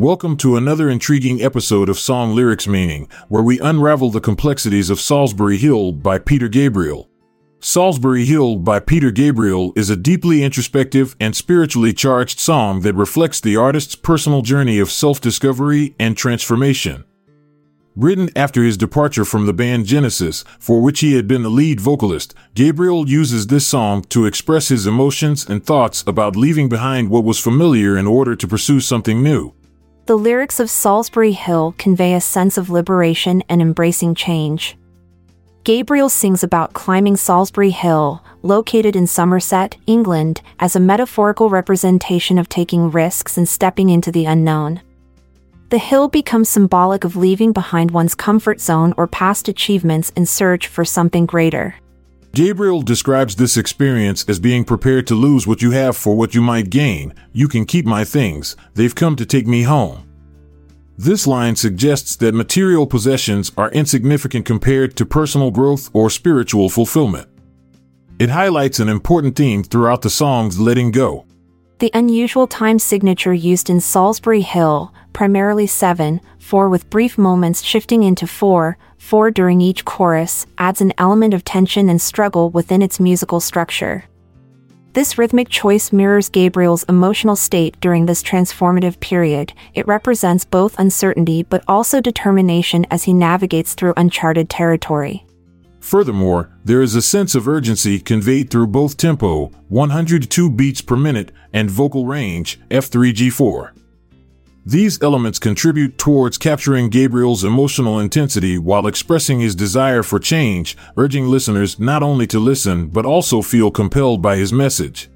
Welcome to another intriguing episode of Song Lyrics Meaning, where we unravel the complexities of Solsbury Hill by Peter Gabriel. Solsbury Hill by Peter Gabriel is a deeply introspective and spiritually charged song that reflects the artist's personal journey of self discovery and transformation. Written after his departure from the band Genesis, for which he had been the lead vocalist, Gabriel uses this song to express his emotions and thoughts about leaving behind what was familiar in order to pursue something new. The lyrics of Solsbury Hill convey a sense of liberation and embracing change. Gabriel sings about climbing Solsbury Hill, located in Somerset, England, as a metaphorical representation of taking risks and stepping into the unknown. The hill becomes symbolic of leaving behind one's comfort zone or past achievements in search for something greater. Gabriel describes this experience as being prepared to lose what you have for what you might gain. You can keep my things, they've come to take me home. This line suggests that material possessions are insignificant compared to personal growth or spiritual fulfillment. It highlights an important theme throughout the song's Letting Go. The unusual time signature used in Solsbury Hill, primarily 7, 4 with brief moments shifting into 4, 4 during each chorus, adds an element of tension and struggle within its musical structure. This rhythmic choice mirrors Gabriel's emotional state during this transformative period. It represents both uncertainty but also determination as he navigates through uncharted territory. Furthermore, there is a sense of urgency conveyed through both tempo, 102 beats per minute, and vocal range, F3G4. These elements contribute towards capturing Gabriel's emotional intensity while expressing his desire for change, urging listeners not only to listen but also feel compelled by his message.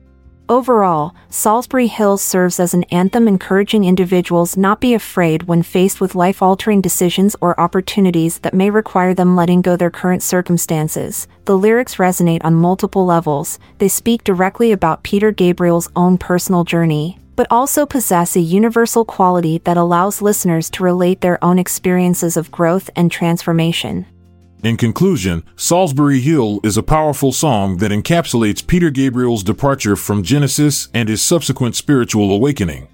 Overall, Solsbury Hills serves as an anthem encouraging individuals not be afraid when faced with life-altering decisions or opportunities that may require them letting go their current circumstances. The lyrics resonate on multiple levels. They speak directly about Peter Gabriel's own personal journey, but also possess a universal quality that allows listeners to relate their own experiences of growth and transformation. In conclusion, Solsbury Hill is a powerful song that encapsulates Peter Gabriel's departure from Genesis and his subsequent spiritual awakening.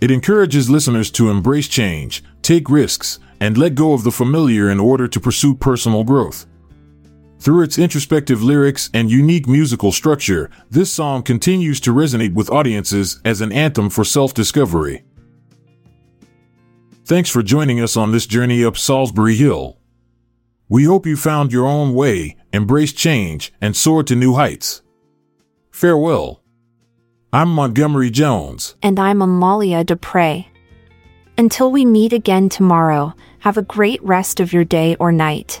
It encourages listeners to embrace change, take risks, and let go of the familiar in order to pursue personal growth. Through its introspective lyrics and unique musical structure, this song continues to resonate with audiences as an anthem for self discovery. Thanks for joining us on this journey up Solsbury Hill. We hope you found your own way, embraced change, and soared to new heights. Farewell. I'm Montgomery Jones. And I'm Amalia Dupre. Until we meet again tomorrow, have a great rest of your day or night.